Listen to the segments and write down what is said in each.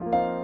you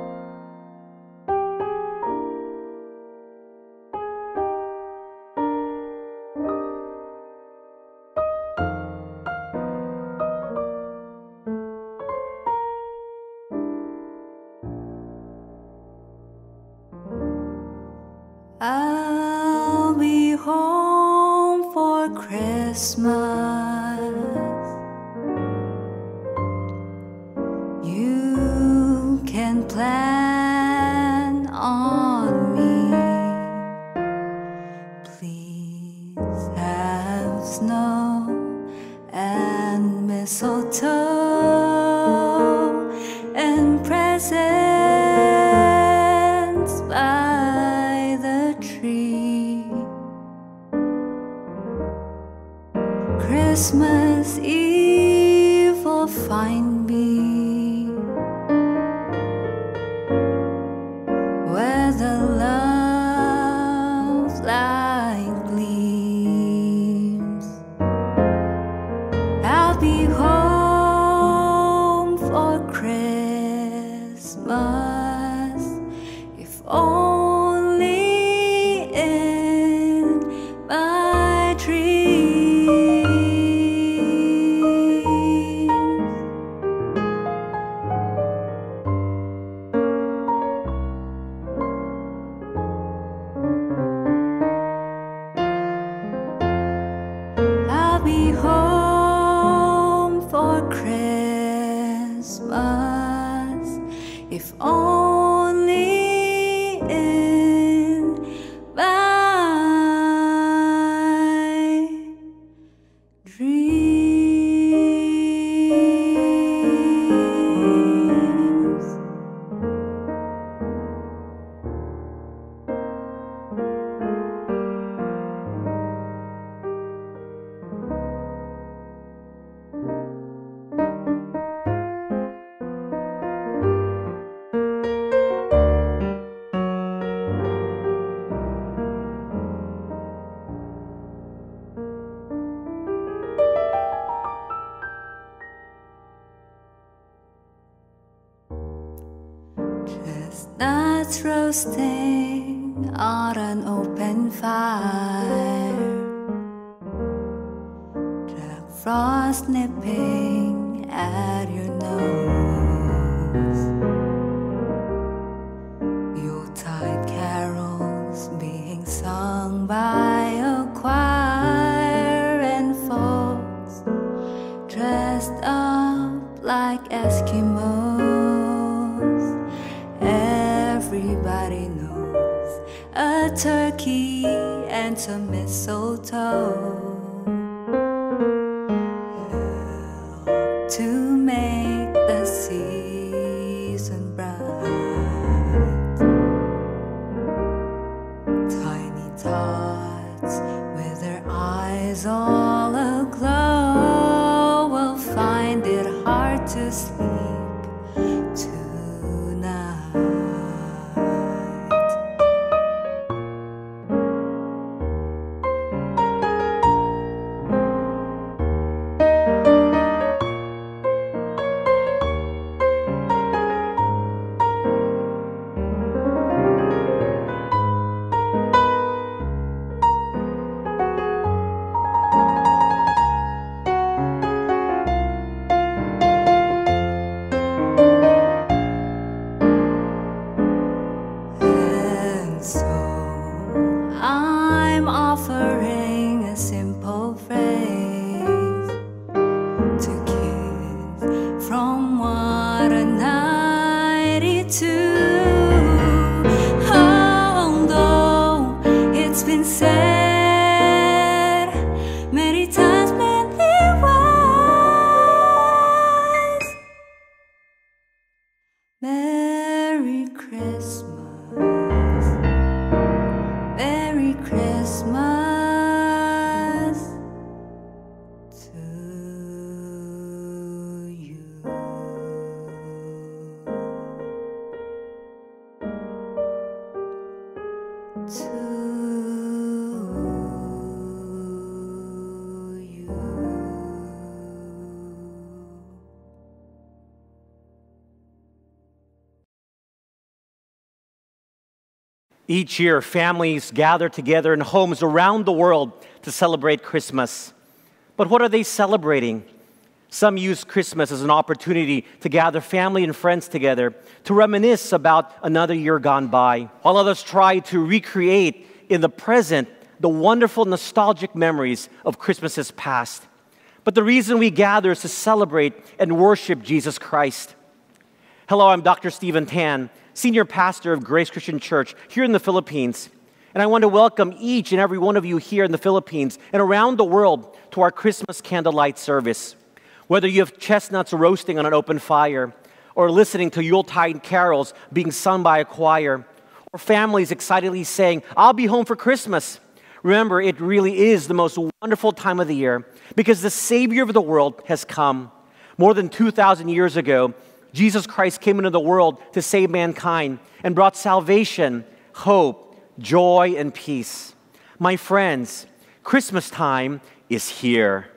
roasting on an open fire. Jack Frost nipping. friend. Each year, families gather together in homes around the world to celebrate Christmas. But what are they celebrating? Some use Christmas as an opportunity to gather family and friends together to reminisce about another year gone by, while others try to recreate in the present the wonderful nostalgic memories of Christmases past. But the reason we gather is to celebrate and worship Jesus Christ. Hello, I'm Dr. Stephen Tan, Senior Pastor of Grace Christian Church here in the Philippines. And I want to welcome each and every one of you here in the Philippines and around the world to our Christmas candlelight service. Whether you have chestnuts roasting on an open fire, or listening to Yuletide carols being sung by a choir, or families excitedly saying, I'll be home for Christmas. Remember, it really is the most wonderful time of the year because the Savior of the world has come. More than 2,000 years ago, Jesus Christ came into the world to save mankind and brought salvation, hope, joy, and peace. My friends, Christmas time is here.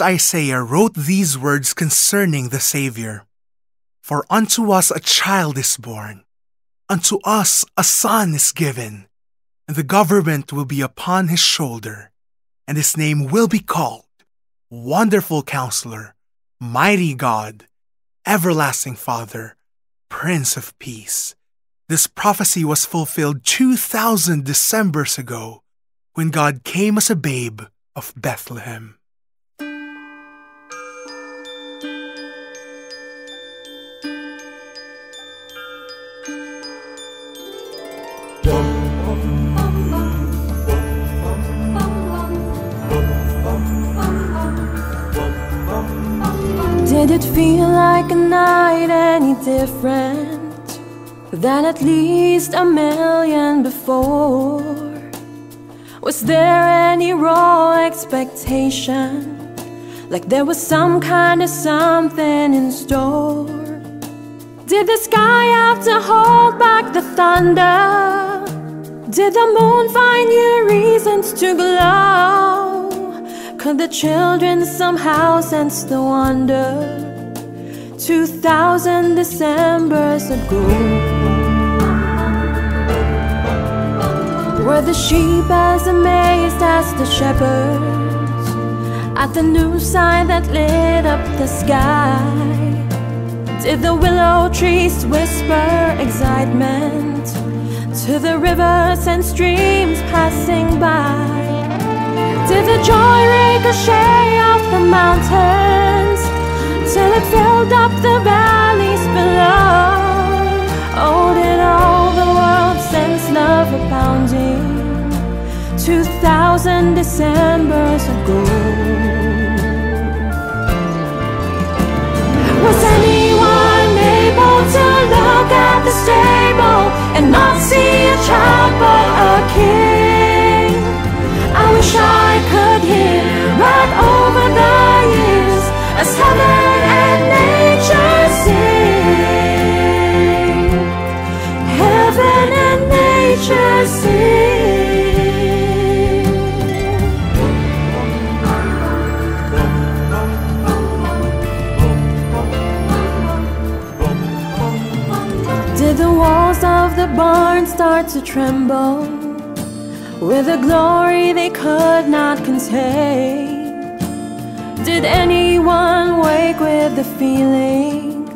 Prophet Isaiah wrote these words concerning the Savior For unto us a child is born, unto us a son is given, and the government will be upon his shoulder, and his name will be called Wonderful Counselor, Mighty God, Everlasting Father, Prince of Peace. This prophecy was fulfilled 2,000 Decembers ago when God came as a babe of Bethlehem. Did it feel like a night any different than at least a million before? Was there any raw expectation? Like there was some kind of something in store? Did the sky have to hold back the thunder? Did the moon find new reasons to glow? Could the children somehow sense the wonder? Two thousand Decembers ago. Were the sheep as amazed as the shepherds at the new sign that lit up the sky? Did the willow trees whisper excitement to the rivers and streams passing by? Did the joy ricochet off the mountains till it filled up the valleys below? Oh, did all the world sense love abounding? Two thousand Decembers ago. Was anyone able to look at the stable and not see a child but a king? As heaven and nature sing. Heaven and nature sing. Did the walls of the barn start to tremble with a glory they could not contain? Did anyone wake with the feeling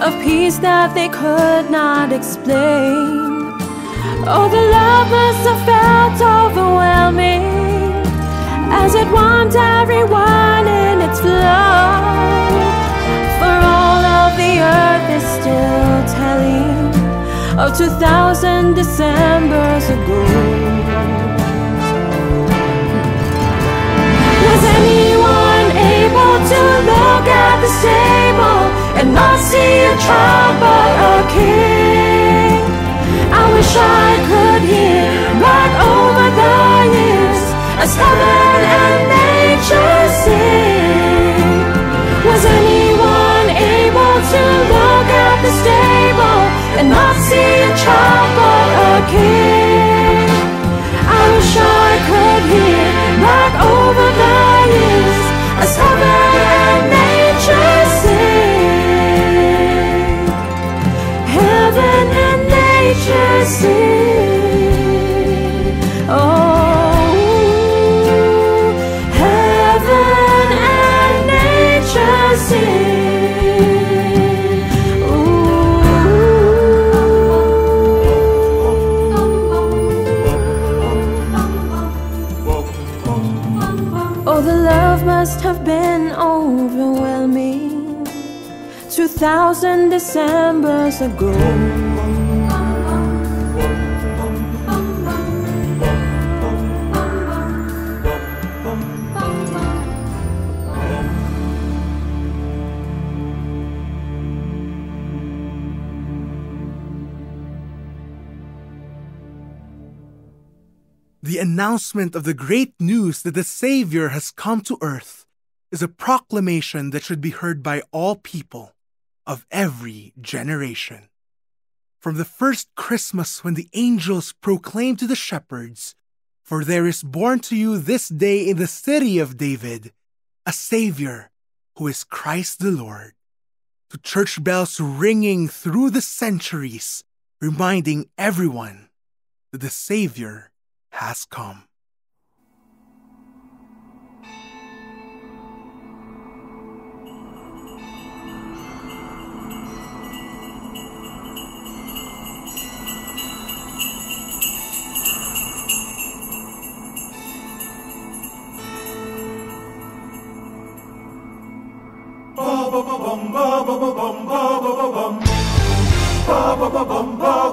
of peace that they could not explain? Oh, the love must have felt overwhelming as it warmed everyone in its flow. For all of the earth is still telling of 2,000 Decembers ago. To look at the stable and not see a child but a king? I wish I could hear back over the years as heaven and nature sing. Was anyone able to look at the stable and not see a child but a king? I wish I could hear back over the years as heaven Oh, heaven and nature sing. Oh, the love must have been overwhelming. Two thousand Decembers ago. The announcement of the great news that the Savior has come to earth is a proclamation that should be heard by all people of every generation. From the first Christmas when the angels proclaimed to the shepherds, For there is born to you this day in the city of David a Savior who is Christ the Lord, to church bells ringing through the centuries, reminding everyone that the Savior has come. ba ba ba bum ba ba ba bum ba ba ba bum ba ba ba bum ba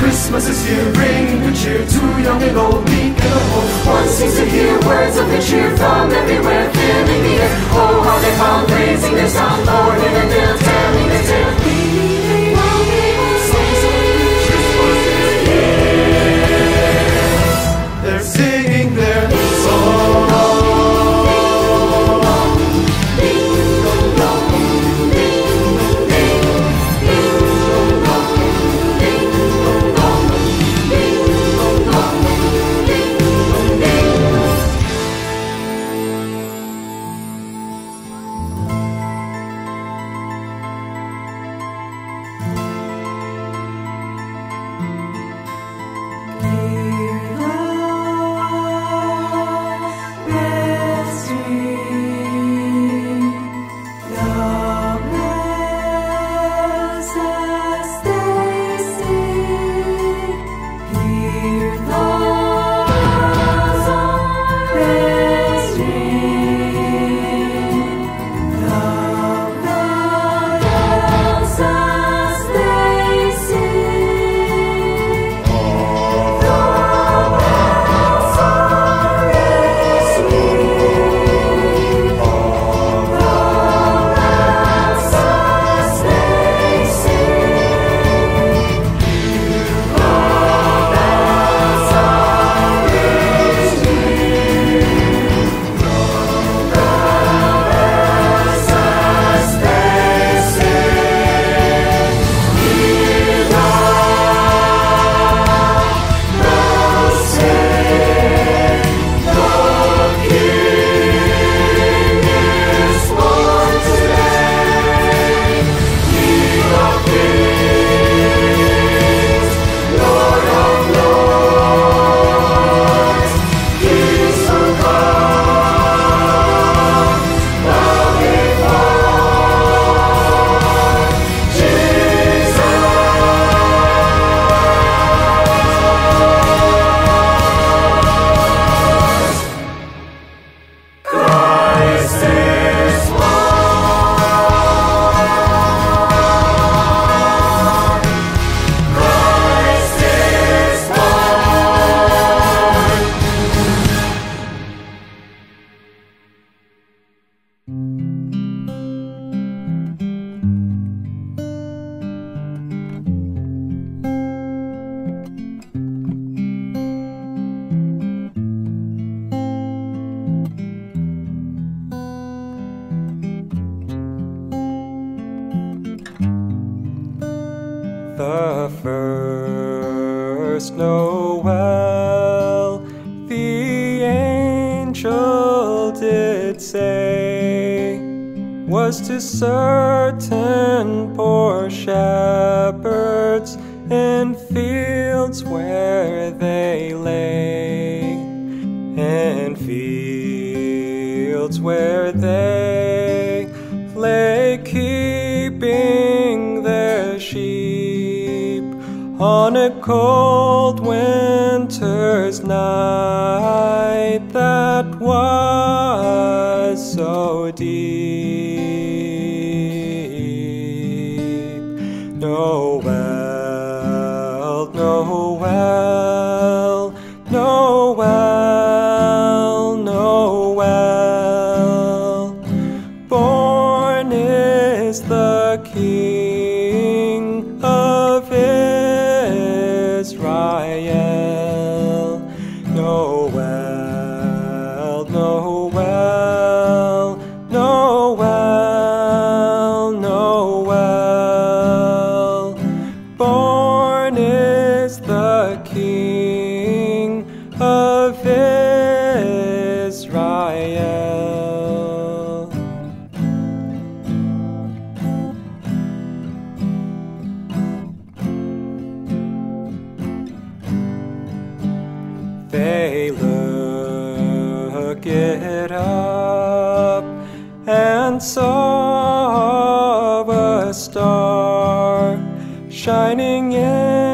Christmas is here, bringing good cheer to young and old, meek and old. One seems to hear words of good cheer from everywhere, filling the air. Oh, how they come, raising their sound, born in a mill, telling their tale. To certain poor shepherds in fields where they lay, in fields where they lay keeping their sheep on a cold winter's night shining in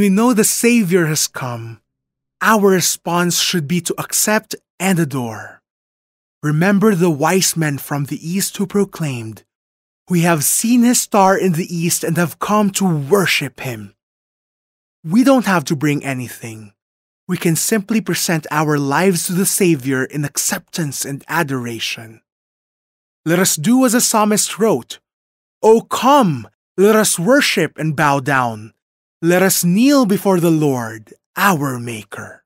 we know the Savior has come, our response should be to accept and adore. Remember the wise men from the east who proclaimed, We have seen his star in the east and have come to worship him. We don't have to bring anything. We can simply present our lives to the Savior in acceptance and adoration. Let us do as the psalmist wrote, O come, let us worship and bow down. Let us kneel before the Lord, our Maker.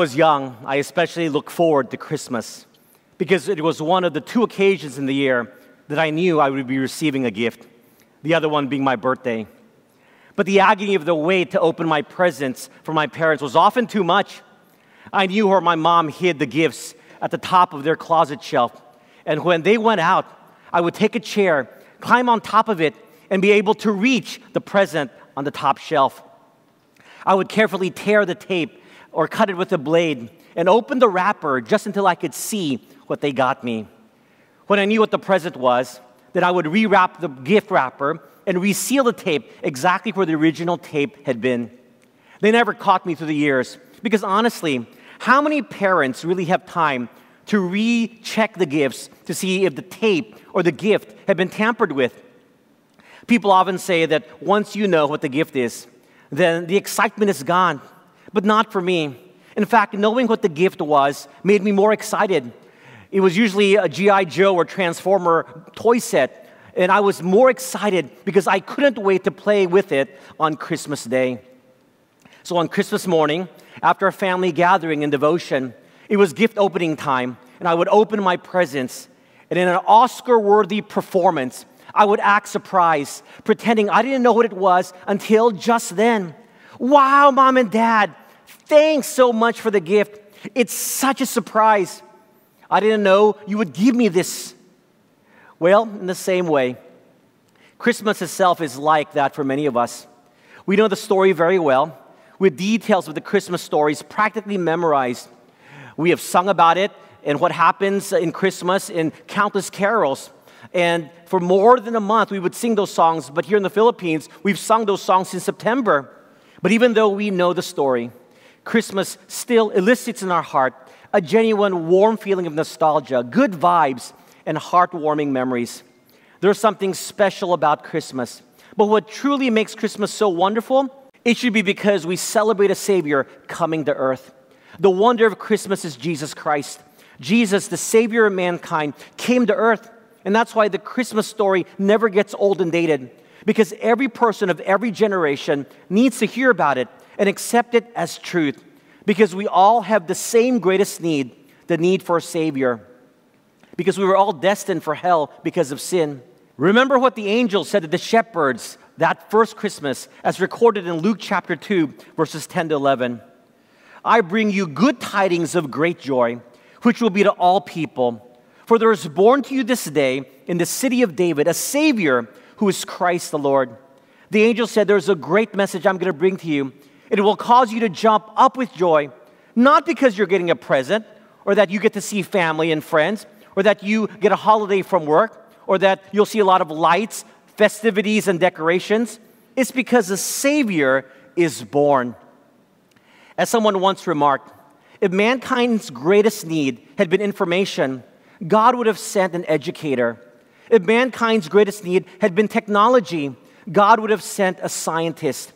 Was young, I especially looked forward to Christmas because it was one of the two occasions in the year that I knew I would be receiving a gift, the other one being my birthday. But the agony of the wait to open my presents for my parents was often too much. I knew where my mom hid the gifts at the top of their closet shelf. And when they went out, I would take a chair, climb on top of it, and be able to reach the present on the top shelf. I would carefully tear the tape or cut it with a blade and open the wrapper just until I could see what they got me. When I knew what the present was, then I would rewrap the gift wrapper and reseal the tape exactly where the original tape had been. They never caught me through the years because honestly, how many parents really have time to recheck the gifts to see if the tape or the gift had been tampered with? People often say that once you know what the gift is, then the excitement is gone. But not for me. In fact, knowing what the gift was made me more excited. It was usually a G.I. Joe or Transformer toy set, and I was more excited because I couldn't wait to play with it on Christmas Day. So on Christmas morning, after a family gathering and devotion, it was gift opening time, and I would open my presents. And in an Oscar worthy performance, I would act surprised, pretending I didn't know what it was until just then. Wow, mom and dad, thanks so much for the gift. It's such a surprise. I didn't know you would give me this. Well, in the same way, Christmas itself is like that for many of us. We know the story very well, with details of the Christmas stories practically memorized. We have sung about it and what happens in Christmas in countless carols. And for more than a month, we would sing those songs. But here in the Philippines, we've sung those songs in September. But even though we know the story, Christmas still elicits in our heart a genuine warm feeling of nostalgia, good vibes, and heartwarming memories. There's something special about Christmas. But what truly makes Christmas so wonderful, it should be because we celebrate a Savior coming to earth. The wonder of Christmas is Jesus Christ. Jesus, the Savior of mankind, came to earth. And that's why the Christmas story never gets old and dated, because every person of every generation needs to hear about it and accept it as truth, because we all have the same greatest need the need for a Savior, because we were all destined for hell because of sin. Remember what the angel said to the shepherds that first Christmas, as recorded in Luke chapter 2, verses 10 to 11. I bring you good tidings of great joy, which will be to all people. For there is born to you this day in the city of David a Savior who is Christ the Lord. The angel said, There's a great message I'm going to bring to you. It will cause you to jump up with joy, not because you're getting a present, or that you get to see family and friends, or that you get a holiday from work, or that you'll see a lot of lights, festivities, and decorations. It's because a Savior is born. As someone once remarked, if mankind's greatest need had been information, God would have sent an educator. If mankind's greatest need had been technology, God would have sent a scientist.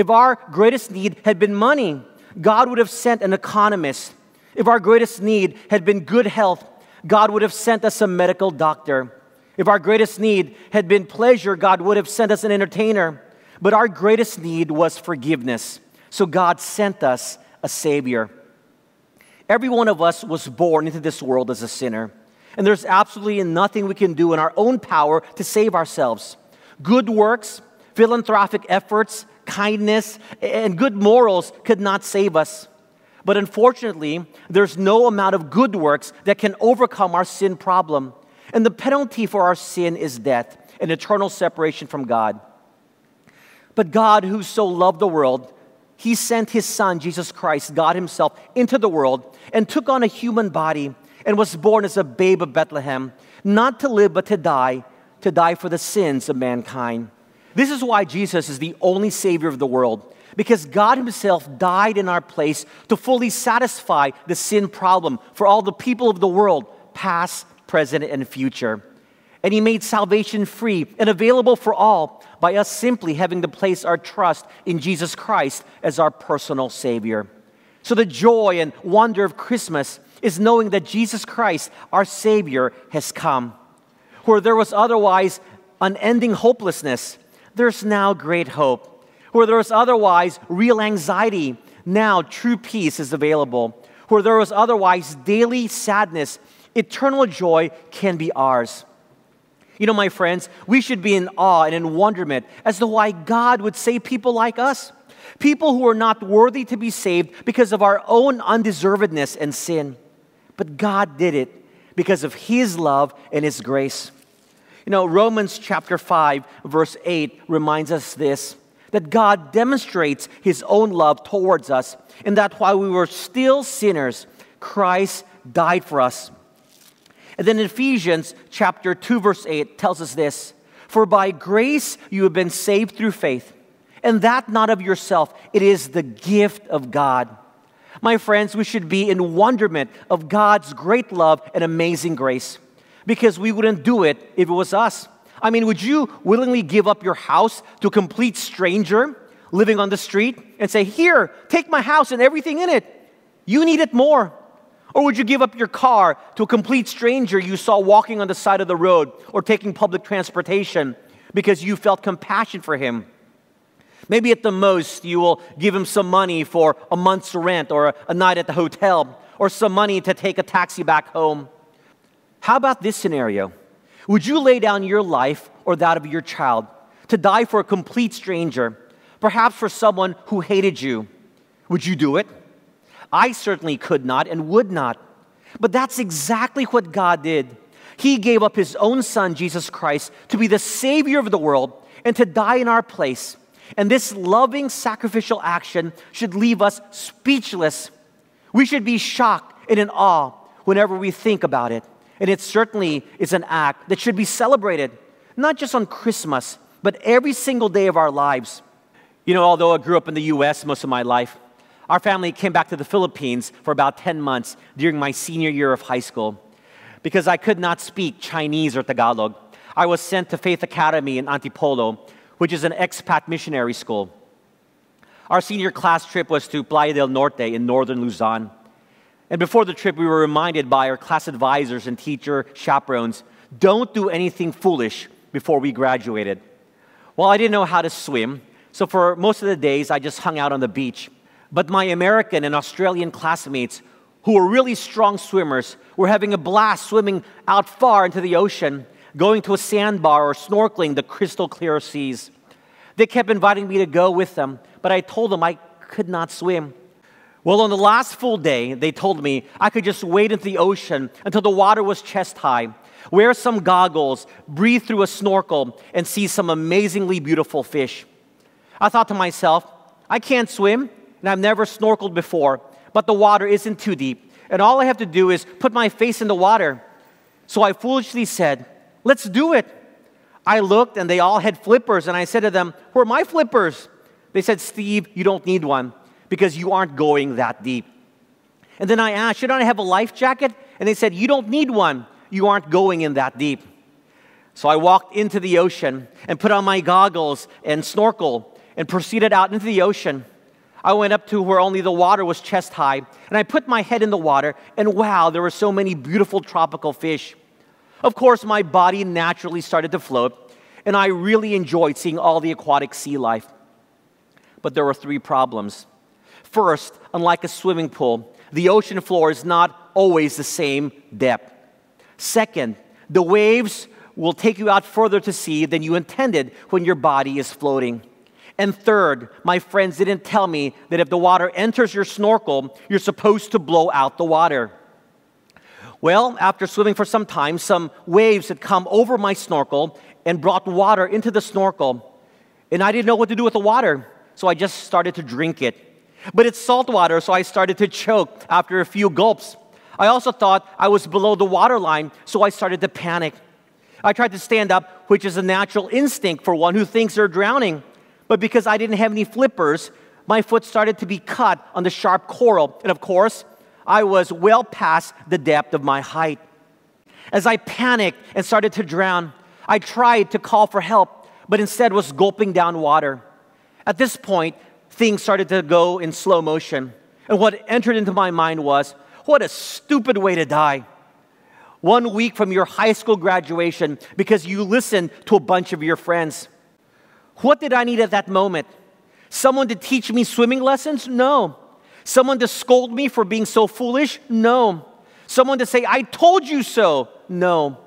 If our greatest need had been money, God would have sent an economist. If our greatest need had been good health, God would have sent us a medical doctor. If our greatest need had been pleasure, God would have sent us an entertainer. But our greatest need was forgiveness. So God sent us a Savior. Every one of us was born into this world as a sinner. And there's absolutely nothing we can do in our own power to save ourselves. Good works, philanthropic efforts, kindness, and good morals could not save us. But unfortunately, there's no amount of good works that can overcome our sin problem. And the penalty for our sin is death and eternal separation from God. But God, who so loved the world, he sent his son, Jesus Christ, God himself, into the world and took on a human body and was born as a babe of Bethlehem, not to live but to die, to die for the sins of mankind. This is why Jesus is the only Savior of the world, because God Himself died in our place to fully satisfy the sin problem for all the people of the world, past, present, and future. And He made salvation free and available for all by us simply having to place our trust in Jesus Christ as our personal Savior. So, the joy and wonder of Christmas is knowing that Jesus Christ, our Savior, has come. Where there was otherwise unending hopelessness, there's now great hope. Where there was otherwise real anxiety, Now, true peace is available. Where there was otherwise daily sadness, eternal joy can be ours. You know, my friends, we should be in awe and in wonderment as to why God would save people like us. People who are not worthy to be saved because of our own undeservedness and sin. But God did it because of His love and His grace. You know, Romans chapter 5, verse 8 reminds us this that God demonstrates His own love towards us, and that while we were still sinners, Christ died for us. And then Ephesians chapter 2, verse 8 tells us this For by grace you have been saved through faith, and that not of yourself, it is the gift of God. My friends, we should be in wonderment of God's great love and amazing grace because we wouldn't do it if it was us. I mean, would you willingly give up your house to a complete stranger living on the street and say, Here, take my house and everything in it? You need it more. Or would you give up your car to a complete stranger you saw walking on the side of the road or taking public transportation because you felt compassion for him? Maybe at the most, you will give him some money for a month's rent or a night at the hotel or some money to take a taxi back home. How about this scenario? Would you lay down your life or that of your child to die for a complete stranger, perhaps for someone who hated you? Would you do it? I certainly could not and would not. But that's exactly what God did. He gave up His own Son, Jesus Christ, to be the Savior of the world and to die in our place. And this loving sacrificial action should leave us speechless. We should be shocked and in awe whenever we think about it. And it certainly is an act that should be celebrated, not just on Christmas, but every single day of our lives. You know, although I grew up in the US most of my life, our family came back to the Philippines for about 10 months during my senior year of high school. Because I could not speak Chinese or Tagalog, I was sent to Faith Academy in Antipolo, which is an expat missionary school. Our senior class trip was to Playa del Norte in northern Luzon. And before the trip, we were reminded by our class advisors and teacher chaperones don't do anything foolish before we graduated. Well, I didn't know how to swim, so for most of the days, I just hung out on the beach. But my American and Australian classmates, who were really strong swimmers, were having a blast swimming out far into the ocean, going to a sandbar or snorkeling the crystal clear seas. They kept inviting me to go with them, but I told them I could not swim. Well, on the last full day, they told me I could just wade into the ocean until the water was chest high, wear some goggles, breathe through a snorkel, and see some amazingly beautiful fish. I thought to myself, I can't swim, and I've never snorkeled before, but the water isn't too deep, and all I have to do is put my face in the water. So I foolishly said, Let's do it. I looked, and they all had flippers, and I said to them, Where are my flippers? They said, Steve, you don't need one because you aren't going that deep. And then I asked, Should I have a life jacket? And they said, You don't need one. You aren't going in that deep. So I walked into the ocean and put on my goggles and snorkel and proceeded out into the ocean. I went up to where only the water was chest high, and I put my head in the water, and wow, there were so many beautiful tropical fish. Of course, my body naturally started to float, and I really enjoyed seeing all the aquatic sea life. But there were three problems. First, unlike a swimming pool, the ocean floor is not always the same depth. Second, the waves will take you out further to sea than you intended when your body is floating. And third, my friends didn't tell me that if the water enters your snorkel, you're supposed to blow out the water. Well, after swimming for some time, some waves had come over my snorkel and brought water into the snorkel. And I didn't know what to do with the water, so I just started to drink it. But it's salt water, so I started to choke after a few gulps. I also thought I was below the waterline, so I started to panic. I tried to stand up, which is a natural instinct for one who thinks they're drowning. But because I didn't have any flippers, my foot started to be cut on the sharp coral. And of course, I was well past the depth of my height. As I panicked and started to drown, I tried to call for help, but instead was gulping down water. At this point, things started to go in slow motion. And what entered into my mind was, what a stupid way to die. One week from your high school graduation because you listened to a bunch of your friends. What did I need at that moment? Someone to teach me swimming lessons? No. Someone to scold me for being so foolish? No. Someone to say, I told you so? No.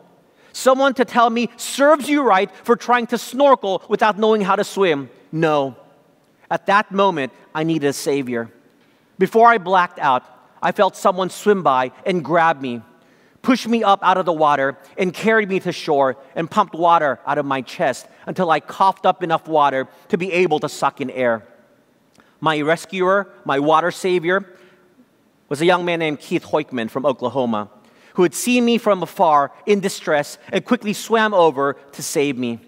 Someone to tell me, serves you right for trying to snorkel without knowing how to swim? No. At that moment, I needed a Savior. Before I blacked out, I felt someone swim by and grab me, push me up out of the water, and carried me to shore and pumped water out of my chest until I coughed up enough water to be able to suck in air. My rescuer, my water savior, was a young man named Keith Hoykman from Oklahoma who had seen me from afar in distress and quickly swam over to save me.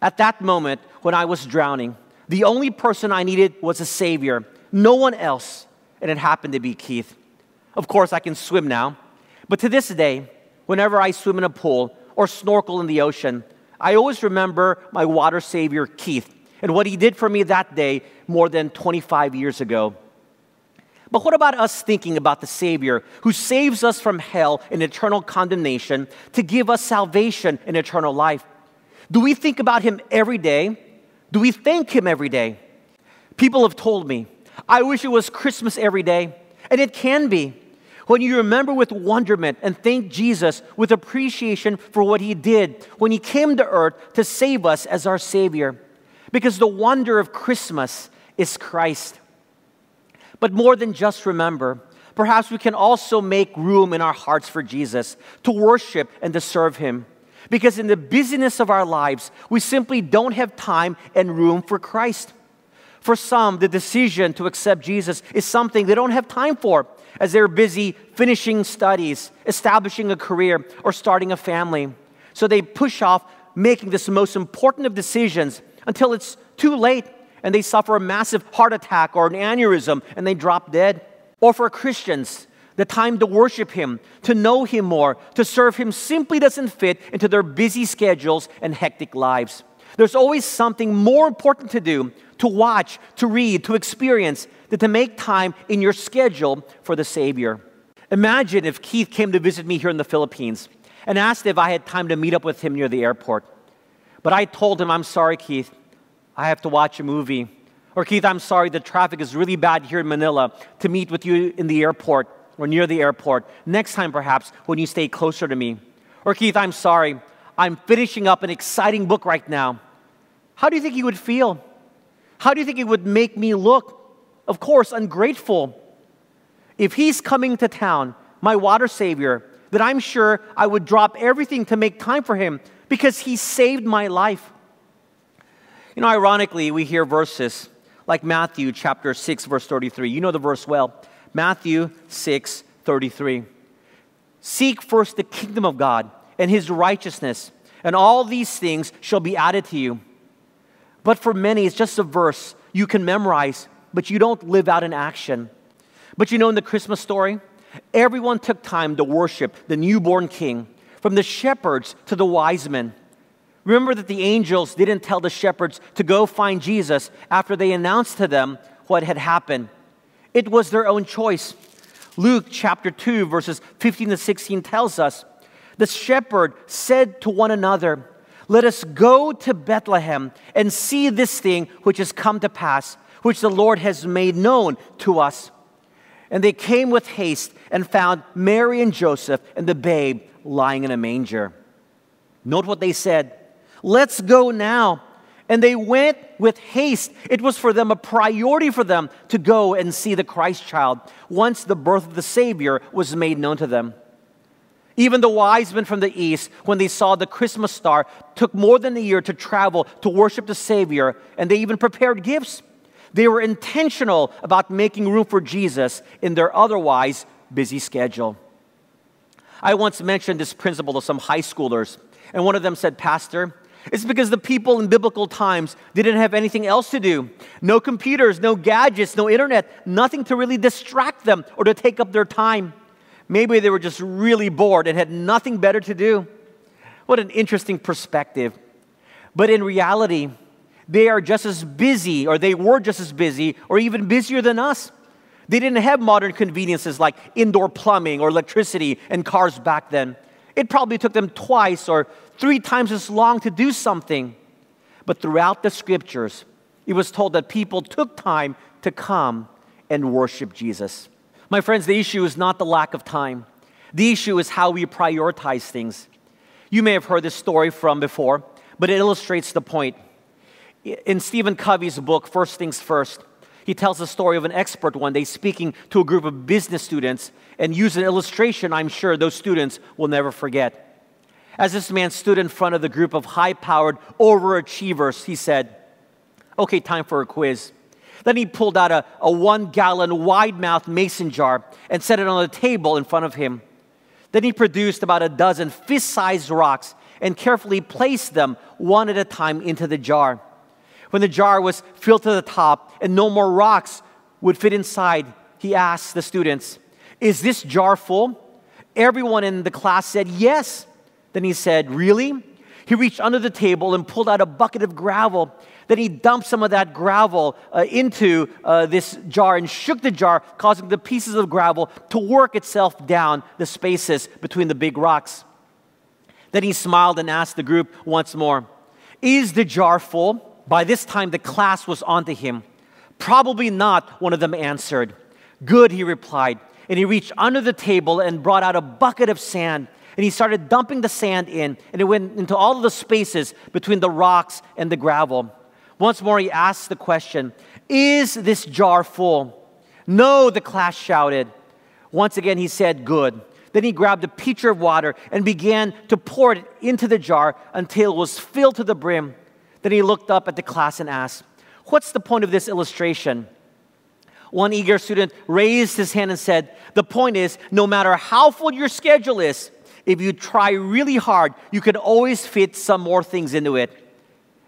At that moment, when I was drowning, the only person I needed was a savior, no one else, and it happened to be Keith. Of course, I can swim now, but to this day, whenever I swim in a pool or snorkel in the ocean, I always remember my water savior, Keith, and what he did for me that day more than 25 years ago. But what about us thinking about the Savior who saves us from hell and eternal condemnation to give us salvation and eternal life? Do we think about Him every day? Do we thank Him every day? People have told me, I wish it was Christmas every day. And it can be. When you remember with wonderment and thank Jesus with appreciation for what He did when He came to earth to save us as our Savior. Because the wonder of Christmas is Christ. But more than just remember, perhaps we can also make room in our hearts for Jesus to worship and to serve Him. Because in the busyness of our lives, we simply don't have time and room for Christ. For some, the decision to accept Jesus is something they don't have time for as they're busy finishing studies, establishing a career, or starting a family. So they push off making this most important of decisions until it's too late and they suffer a massive heart attack or an aneurysm and they drop dead. Or for Christians, the time to worship Him, to know Him more, to serve Him simply doesn't fit into their busy schedules and hectic lives. There's always something more important to do, to watch, to read, to experience, than to make time in your schedule for the Savior. Imagine if Keith came to visit me here in the Philippines and asked if I had time to meet up with him near the airport. But I told him, I'm sorry, Keith, I have to watch a movie. Or, Keith, I'm sorry, the traffic is really bad here in Manila to meet with you in the airport or near the airport. Next time, perhaps, when you stay closer to me. Or, Keith, I'm sorry, I'm finishing up an exciting book right now. How do you think he would feel? How do you think it would make me look? Of course, ungrateful. If he's coming to town, my water savior, then I'm sure I would drop everything to make time for him because he saved my life. You know, ironically, we hear verses like Matthew chapter 6, verse 33. You know the verse well. Matthew 6, 33. Seek first the kingdom of God and his righteousness, and all these things shall be added to you. But for many, it's just a verse you can memorize, but you don't live out in action. But you know, in the Christmas story, everyone took time to worship the newborn king, from the shepherds to the wise men. Remember that the angels didn't tell the shepherds to go find Jesus after they announced to them what had happened. It was their own choice. Luke chapter 2, verses 15 to 16 tells us the shepherd said to one another, Let us go to Bethlehem and see this thing which has come to pass, which the Lord has made known to us. And they came with haste and found Mary and Joseph and the babe lying in a manger. Note what they said. Let's go now. And they went with haste. It was for them a priority for them to go and see the Christ child once the birth of the Savior was made known to them. Even the wise men from the east, when they saw the Christmas star, took more than a year to travel to worship the Savior, and they even prepared gifts. They were intentional about making room for Jesus in their otherwise busy schedule. I once mentioned this principle to some high schoolers, and one of them said, Pastor, it's because the people in biblical times didn't have anything else to do. No computers, no gadgets, no internet, nothing to really distract them or to take up their time. Maybe they were just really bored and had nothing better to do. What an interesting perspective. But in reality, they are just as busy, or they were just as busy, or even busier than us. They didn't have modern conveniences like indoor plumbing or electricity and cars back then. It probably took them twice or three times as long to do something. But throughout the scriptures, it was told that people took time to come and worship Jesus. My friends, the issue is not the lack of time, the issue is how we prioritize things. You may have heard this story from before, but it illustrates the point. In Stephen Covey's book, First Things First, he tells the story of an expert one day speaking to a group of business students and use an illustration I'm sure those students will never forget. As this man stood in front of the group of high powered overachievers, he said, Okay, time for a quiz. Then he pulled out a, a one gallon wide mouthed mason jar and set it on the table in front of him. Then he produced about a dozen fist sized rocks and carefully placed them one at a time into the jar. When the jar was filled to the top and no more rocks would fit inside, he asked the students, Is this jar full? Everyone in the class said yes. Then he said, Really? He reached under the table and pulled out a bucket of gravel. Then he dumped some of that gravel uh, into uh, this jar and shook the jar, causing the pieces of gravel to work itself down the spaces between the big rocks. Then he smiled and asked the group once more, Is the jar full? By this time, the class was onto him. Probably not, one of them answered. Good, he replied. And he reached under the table and brought out a bucket of sand. And he started dumping the sand in, and it went into all of the spaces between the rocks and the gravel. Once more, he asked the question Is this jar full? No, the class shouted. Once again, he said, Good. Then he grabbed a pitcher of water and began to pour it into the jar until it was filled to the brim. Then he looked up at the class and asked, What's the point of this illustration? One eager student raised his hand and said, The point is, no matter how full your schedule is, if you try really hard, you can always fit some more things into it.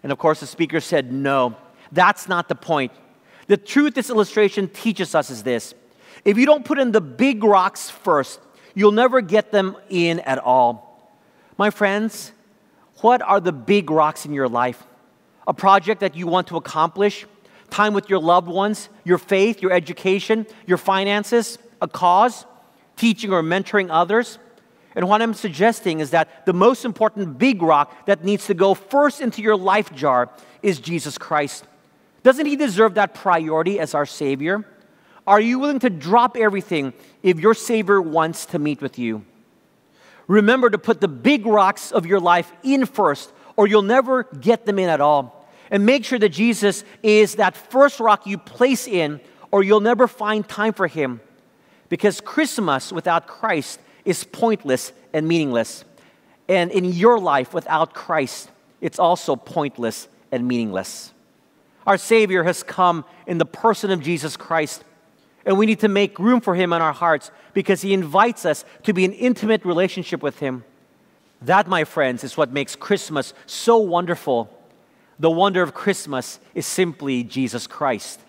And of course, the speaker said, No, that's not the point. The truth this illustration teaches us is this if you don't put in the big rocks first, you'll never get them in at all. My friends, what are the big rocks in your life? A project that you want to accomplish? Time with your loved ones? Your faith? Your education? Your finances? A cause? Teaching or mentoring others? And what I'm suggesting is that the most important big rock that needs to go first into your life jar is Jesus Christ. Doesn't he deserve that priority as our Savior? Are you willing to drop everything if your Savior wants to meet with you? Remember to put the big rocks of your life in first, or you'll never get them in at all. And make sure that Jesus is that first rock you place in, or you'll never find time for Him. Because Christmas without Christ is pointless and meaningless. And in your life without Christ, it's also pointless and meaningless. Our Savior has come in the person of Jesus Christ, and we need to make room for Him in our hearts because He invites us to be in intimate relationship with Him. That, my friends, is what makes Christmas so wonderful. The wonder of Christmas is simply Jesus Christ.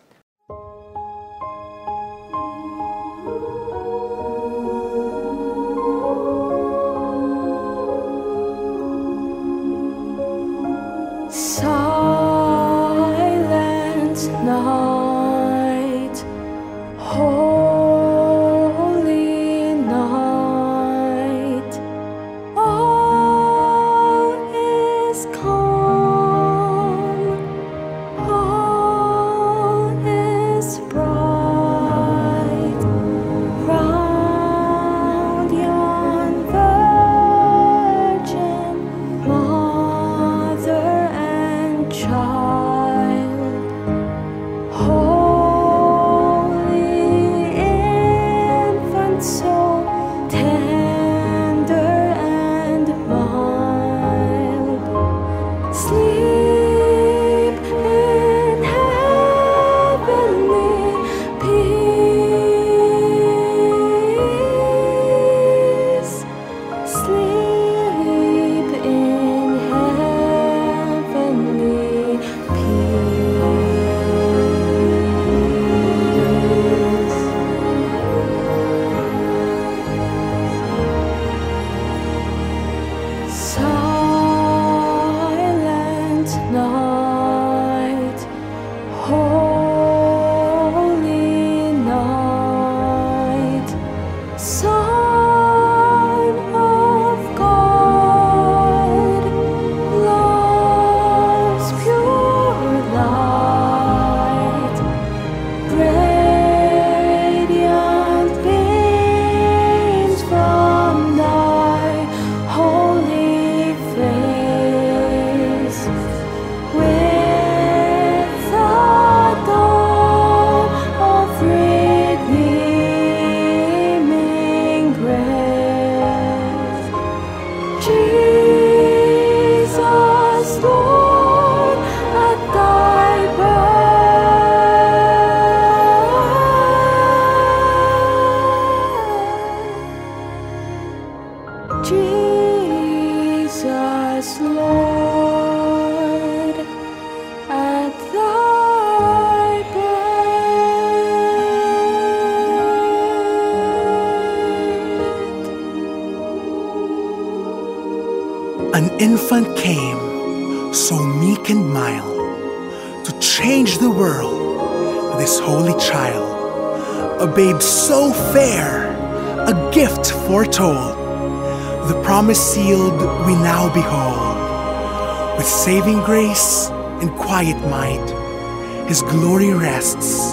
His glory rests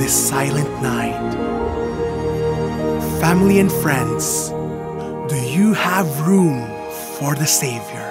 this silent night. Family and friends, do you have room for the Savior?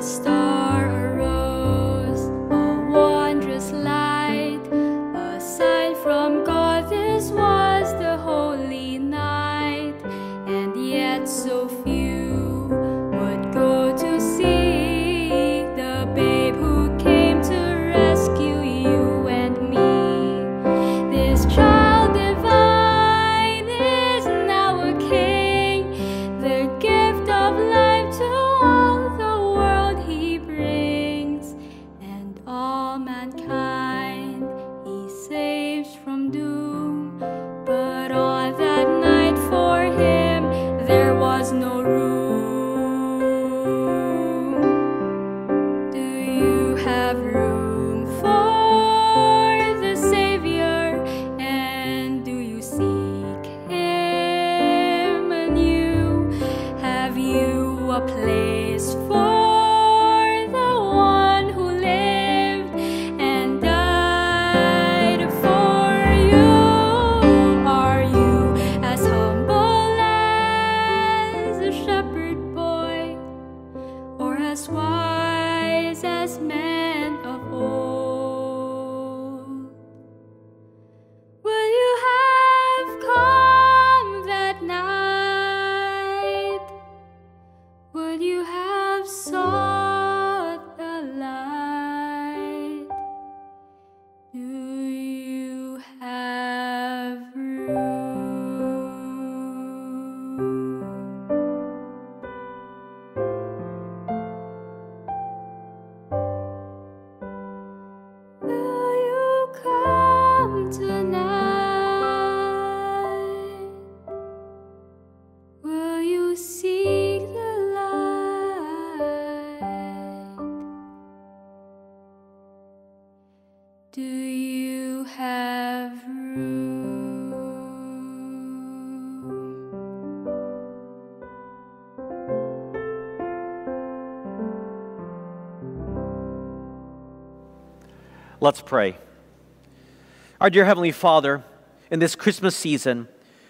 stars. Do you have room? Let's pray. Our dear Heavenly Father, in this Christmas season,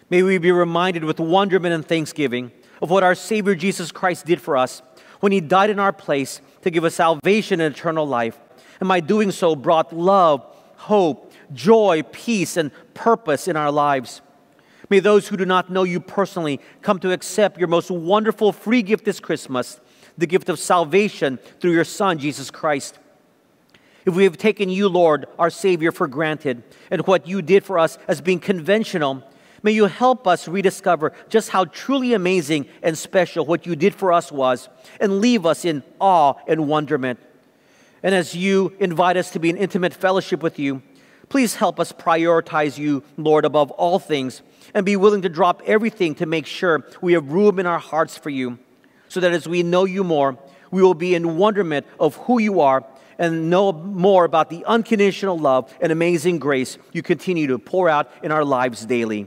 may we be reminded with wonderment and thanksgiving of what our Savior Jesus Christ did for us when He died in our place to give us salvation and eternal life and by doing so, brought love, hope, joy, peace, and purpose in our lives. May those who do not know you personally come to accept your most wonderful free gift this Christmas, the gift of salvation through your Son, Jesus Christ. If we have taken you, Lord, our Savior, for granted, and what you did for us as being conventional, may you help us rediscover just how truly amazing and special what you did for us was, and leave us in awe and wonderment. And as you invite us to be in intimate fellowship with you, please help us prioritize you, Lord, above all things, and be willing to drop everything to make sure we have room in our hearts for you, so that as we know you more, we will be in wonderment of who you are and know more about the unconditional love and amazing grace you continue to pour out in our lives daily.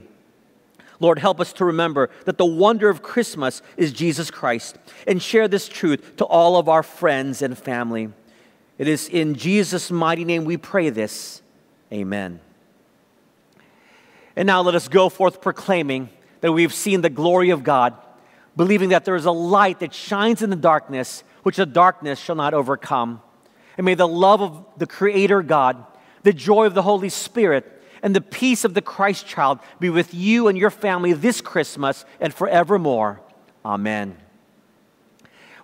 Lord, help us to remember that the wonder of Christmas is Jesus Christ and share this truth to all of our friends and family. It is in Jesus' mighty name we pray this. Amen. And now let us go forth proclaiming that we've seen the glory of God, believing that there is a light that shines in the darkness, which the darkness shall not overcome. And may the love of the Creator God, the joy of the Holy Spirit, and the peace of the Christ child be with you and your family this Christmas and forevermore. Amen.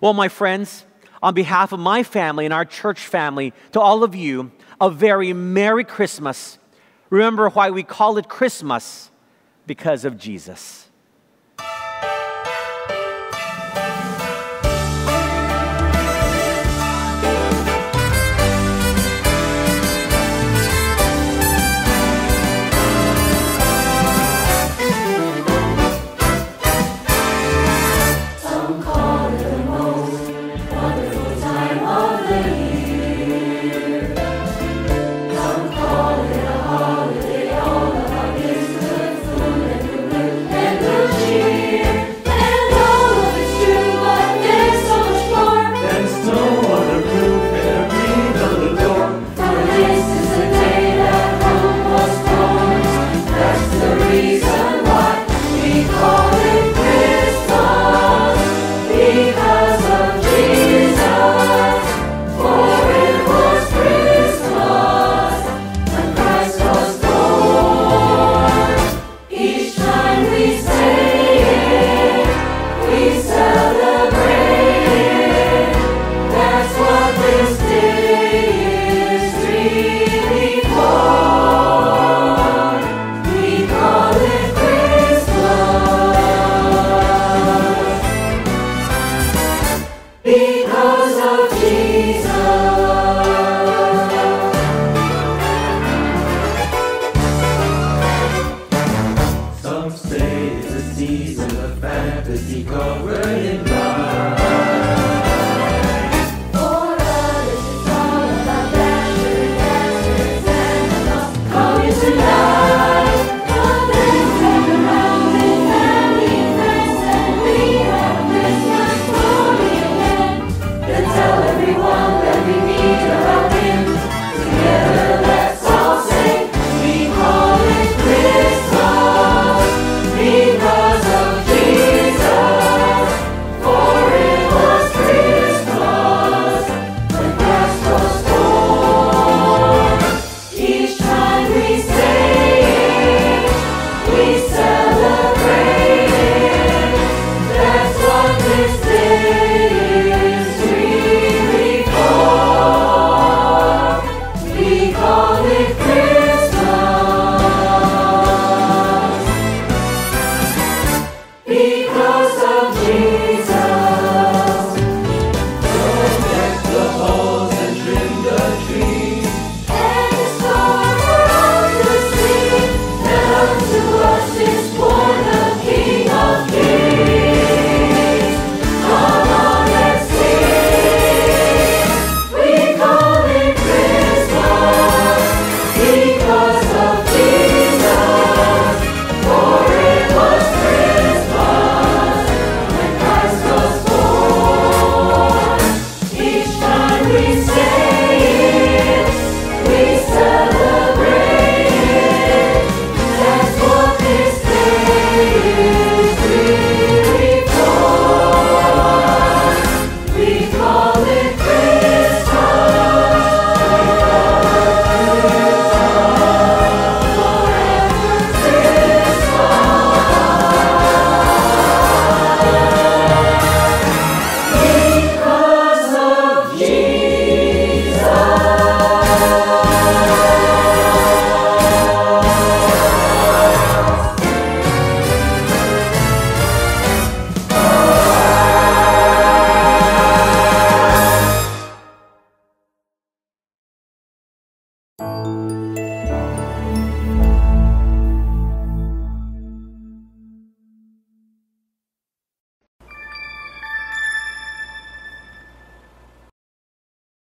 Well, my friends, on behalf of my family and our church family, to all of you, a very Merry Christmas. Remember why we call it Christmas because of Jesus.